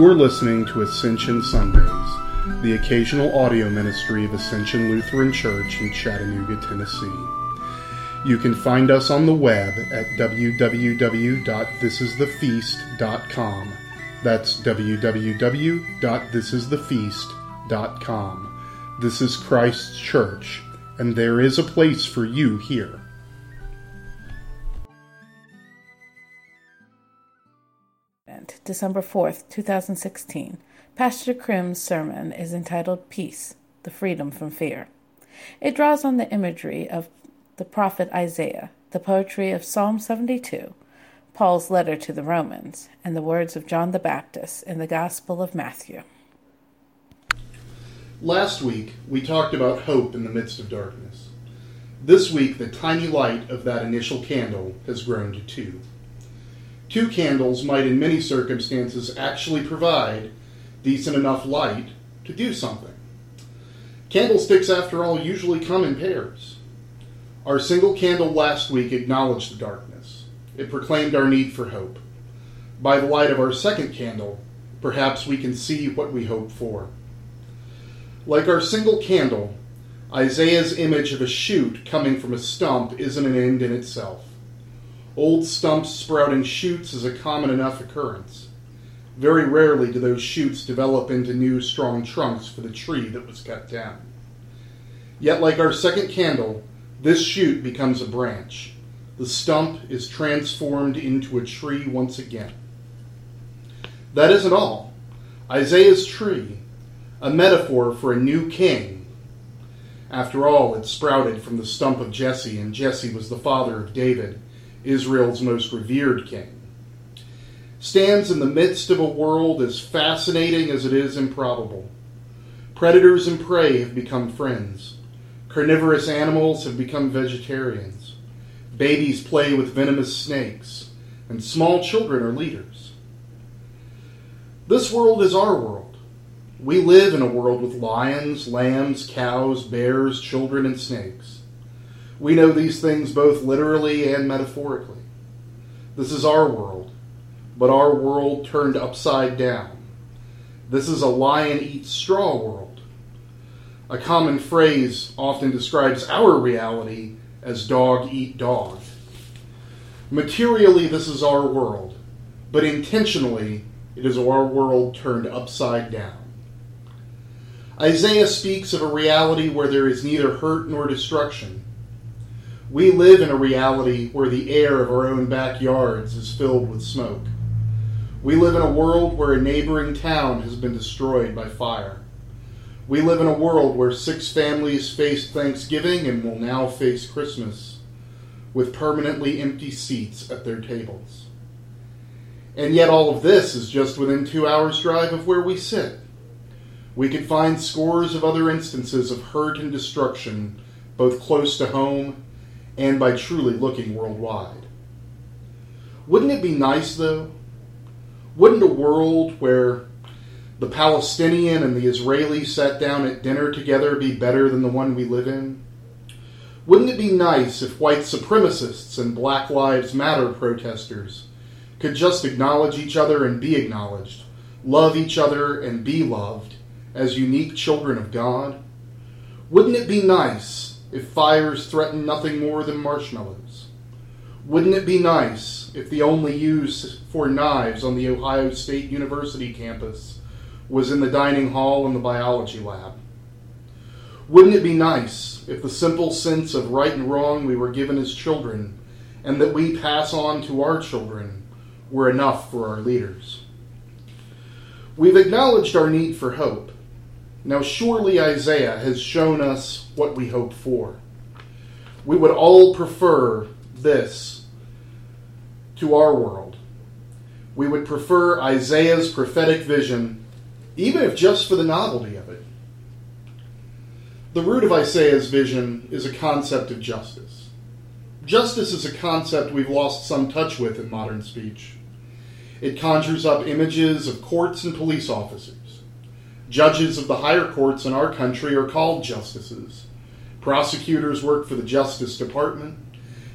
You're listening to Ascension Sundays, the occasional audio ministry of Ascension Lutheran Church in Chattanooga, Tennessee. You can find us on the web at www.thisisthefeast.com. That's www.thisisthefeast.com. This is Christ's Church, and there is a place for you here. December 4th, 2016. Pastor Krim's sermon is entitled Peace, the Freedom from Fear. It draws on the imagery of the prophet Isaiah, the poetry of Psalm 72, Paul's letter to the Romans, and the words of John the Baptist in the Gospel of Matthew. Last week, we talked about hope in the midst of darkness. This week, the tiny light of that initial candle has grown to two. Two candles might, in many circumstances, actually provide decent enough light to do something. Candlesticks, after all, usually come in pairs. Our single candle last week acknowledged the darkness. It proclaimed our need for hope. By the light of our second candle, perhaps we can see what we hope for. Like our single candle, Isaiah's image of a shoot coming from a stump isn't an end in itself. Old stumps sprouting shoots is a common enough occurrence. Very rarely do those shoots develop into new strong trunks for the tree that was cut down. Yet, like our second candle, this shoot becomes a branch. The stump is transformed into a tree once again. That isn't all. Isaiah's tree, a metaphor for a new king. After all, it sprouted from the stump of Jesse, and Jesse was the father of David Israel's most revered king, stands in the midst of a world as fascinating as it is improbable. Predators and prey have become friends. Carnivorous animals have become vegetarians. Babies play with venomous snakes, and small children are leaders. This world is our world. We live in a world with lions, lambs, cows, bears, children, and snakes. We know these things both literally and metaphorically. This is our world, but our world turned upside down. This is a lion eats straw world. A common phrase often describes our reality as dog eat dog. Materially, this is our world, but intentionally, it is our world turned upside down. Isaiah speaks of a reality where there is neither hurt nor destruction we live in a reality where the air of our own backyards is filled with smoke. We live in a world where a neighboring town has been destroyed by fire. We live in a world where six families faced Thanksgiving and will now face Christmas with permanently empty seats at their tables. And yet, all of this is just within two hours' drive of where we sit. We could find scores of other instances of hurt and destruction, both close to home and by truly looking worldwide. Wouldn't it be nice, though? Wouldn't a world where the Palestinian and the Israeli sat down at dinner together be better than the one we live in? Wouldn't it be nice if white supremacists and Black Lives Matter protesters could just acknowledge each other and be acknowledged, love each other and be loved as unique children of God? Wouldn't it be nice if fires threatened nothing more than marshmallows? Wouldn't it be nice if the only use for knives on the Ohio State University campus was in the dining hall and the biology lab? Wouldn't it be nice if the simple sense of right and wrong we were given as children and that we pass on to our children were enough for our leaders? We've acknowledged our need for hope. Now, surely Isaiah has shown us what we hope for. We would all prefer this to our world. We would prefer Isaiah's prophetic vision, even if just for the novelty of it. The root of Isaiah's vision is a concept of justice. Justice is a concept we've lost some touch with in modern speech. It conjures up images of courts and police officers Judges of the higher courts in our country are called justices. Prosecutors work for the Justice Department,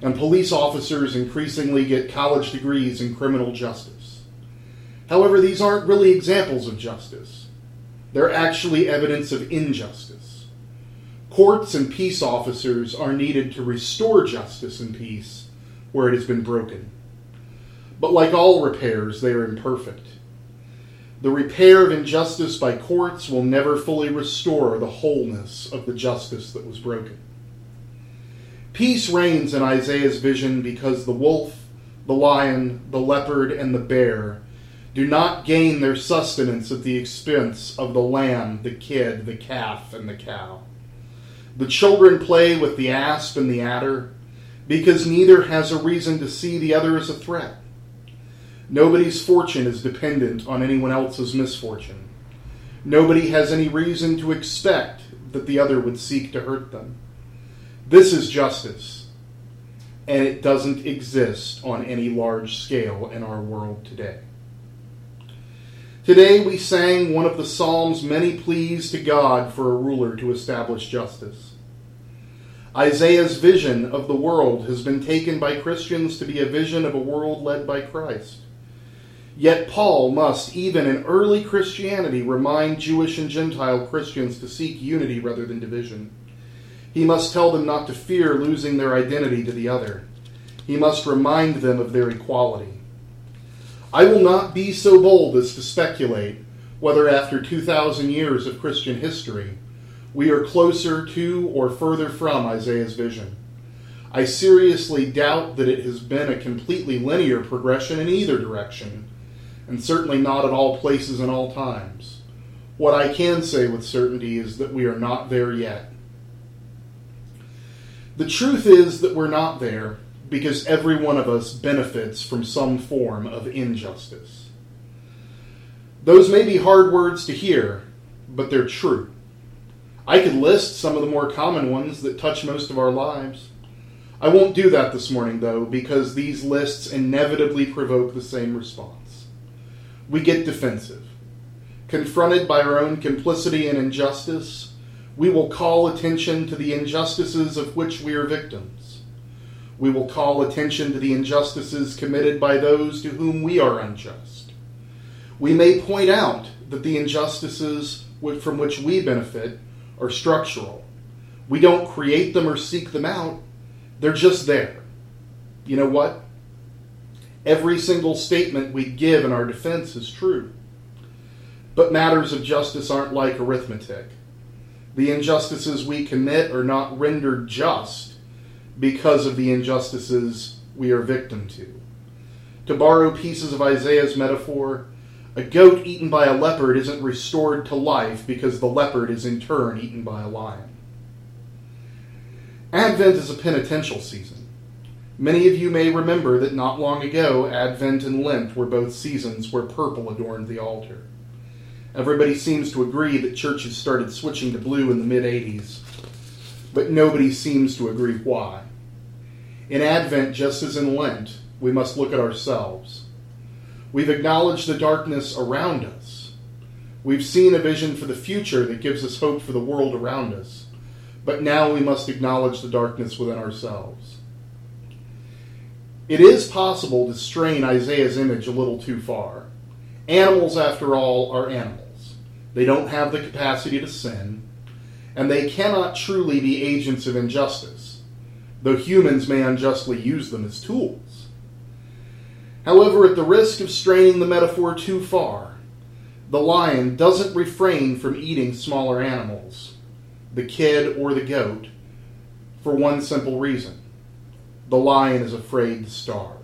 and police officers increasingly get college degrees in criminal justice. However, these aren't really examples of justice. They're actually evidence of injustice. Courts and peace officers are needed to restore justice and peace where it has been broken. But like all repairs, they are imperfect. The repair of injustice by courts will never fully restore the wholeness of the justice that was broken. Peace reigns in Isaiah's vision because the wolf, the lion, the leopard, and the bear do not gain their sustenance at the expense of the lamb, the kid, the calf, and the cow. The children play with the asp and the adder because neither has a reason to see the other as a threat. Nobody's fortune is dependent on anyone else's misfortune. Nobody has any reason to expect that the other would seek to hurt them. This is justice, and it doesn't exist on any large scale in our world today. Today we sang one of the Psalm's many pleas to God for a ruler to establish justice. Isaiah's vision of the world has been taken by Christians to be a vision of a world led by Christ. Yet Paul must, even in early Christianity, remind Jewish and Gentile Christians to seek unity rather than division. He must tell them not to fear losing their identity to the other. He must remind them of their equality. I will not be so bold as to speculate whether, after 2,000 years of Christian history, we are closer to or further from Isaiah's vision. I seriously doubt that it has been a completely linear progression in either direction, and certainly not at all places and all times. What I can say with certainty is that we are not there yet. The truth is that we're not there because every one of us benefits from some form of injustice. Those may be hard words to hear, but they're true. I could list some of the more common ones that touch most of our lives. I won't do that this morning, though, because these lists inevitably provoke the same response. We get defensive. Confronted by our own complicity and injustice, we will call attention to the injustices of which we are victims. We will call attention to the injustices committed by those to whom we are unjust. We may point out that the injustices from which we benefit are structural. We don't create them or seek them out, they're just there. You know what? Every single statement we give in our defense is true. But matters of justice aren't like arithmetic. The injustices we commit are not rendered just because of the injustices we are victim to. To borrow pieces of Isaiah's metaphor, a goat eaten by a leopard isn't restored to life because the leopard is in turn eaten by a lion. Advent is a penitential season. Many of you may remember that not long ago, Advent and Lent were both seasons where purple adorned the altar. Everybody seems to agree that churches started switching to blue in the mid 80s, but nobody seems to agree why. In Advent, just as in Lent, we must look at ourselves. We've acknowledged the darkness around us. We've seen a vision for the future that gives us hope for the world around us, but now we must acknowledge the darkness within ourselves. It is possible to strain Isaiah's image a little too far. Animals, after all, are animals. They don't have the capacity to sin, and they cannot truly be agents of injustice, though humans may unjustly use them as tools. However, at the risk of straining the metaphor too far, the lion doesn't refrain from eating smaller animals, the kid or the goat, for one simple reason the lion is afraid to starve.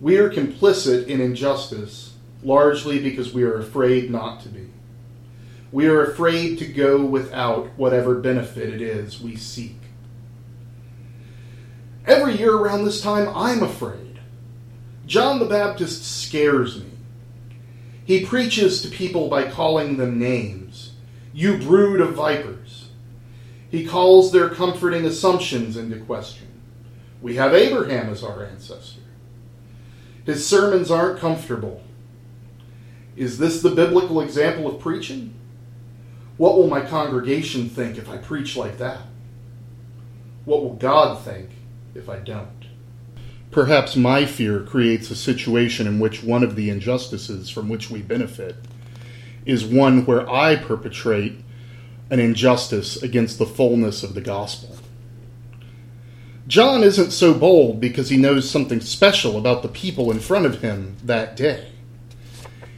We are complicit in injustice largely because we are afraid not to be. We are afraid to go without whatever benefit it is we seek. Every year around this time, I'm afraid. John the Baptist scares me. He preaches to people by calling them names. You brood of vipers. He calls their comforting assumptions into question. We have Abraham as our ancestor. His sermons aren't comfortable. Is this the biblical example of preaching? What will my congregation think if I preach like that? What will God think if I don't? Perhaps my fear creates a situation in which one of the injustices from which we benefit is one where I perpetrate an injustice against the fullness of the gospel. John isn't so bold because he knows something special about the people in front of him that day.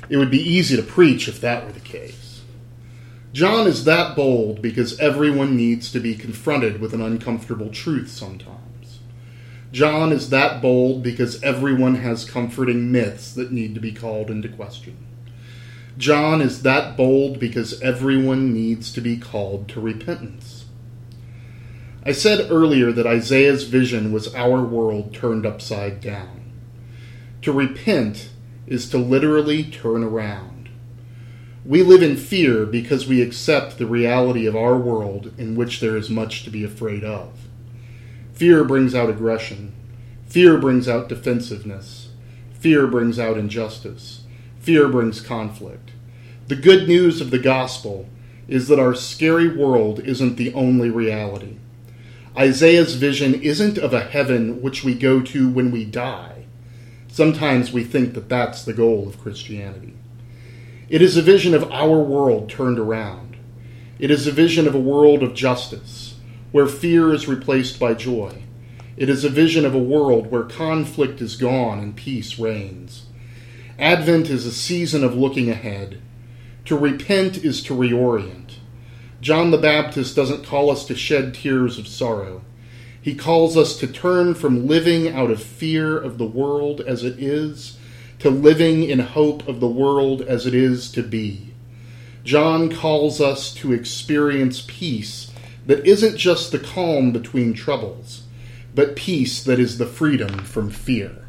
It would be easy to preach if that were the case. John is that bold because everyone needs to be confronted with an uncomfortable truth sometimes. John is that bold because everyone has comforting myths that need to be called into question. John is that bold because everyone needs to be called to repentance. I said earlier that Isaiah's vision was our world turned upside down. To repent is to literally turn around. We live in fear because we accept the reality of our world in which there is much to be afraid of. Fear brings out aggression. Fear brings out defensiveness. Fear brings out injustice. Fear brings conflict. The good news of the gospel is that our scary world isn't the only reality. Isaiah's vision isn't of a heaven which we go to when we die. Sometimes we think that that's the goal of Christianity. It is a vision of our world turned around. It is a vision of a world of justice, where fear is replaced by joy. It is a vision of a world where conflict is gone and peace reigns. Advent is a season of looking ahead. To repent is to reorient. John the Baptist doesn't call us to shed tears of sorrow. He calls us to turn from living out of fear of the world as it is to living in hope of the world as it is to be. John calls us to experience peace that isn't just the calm between troubles, but peace that is the freedom from fear.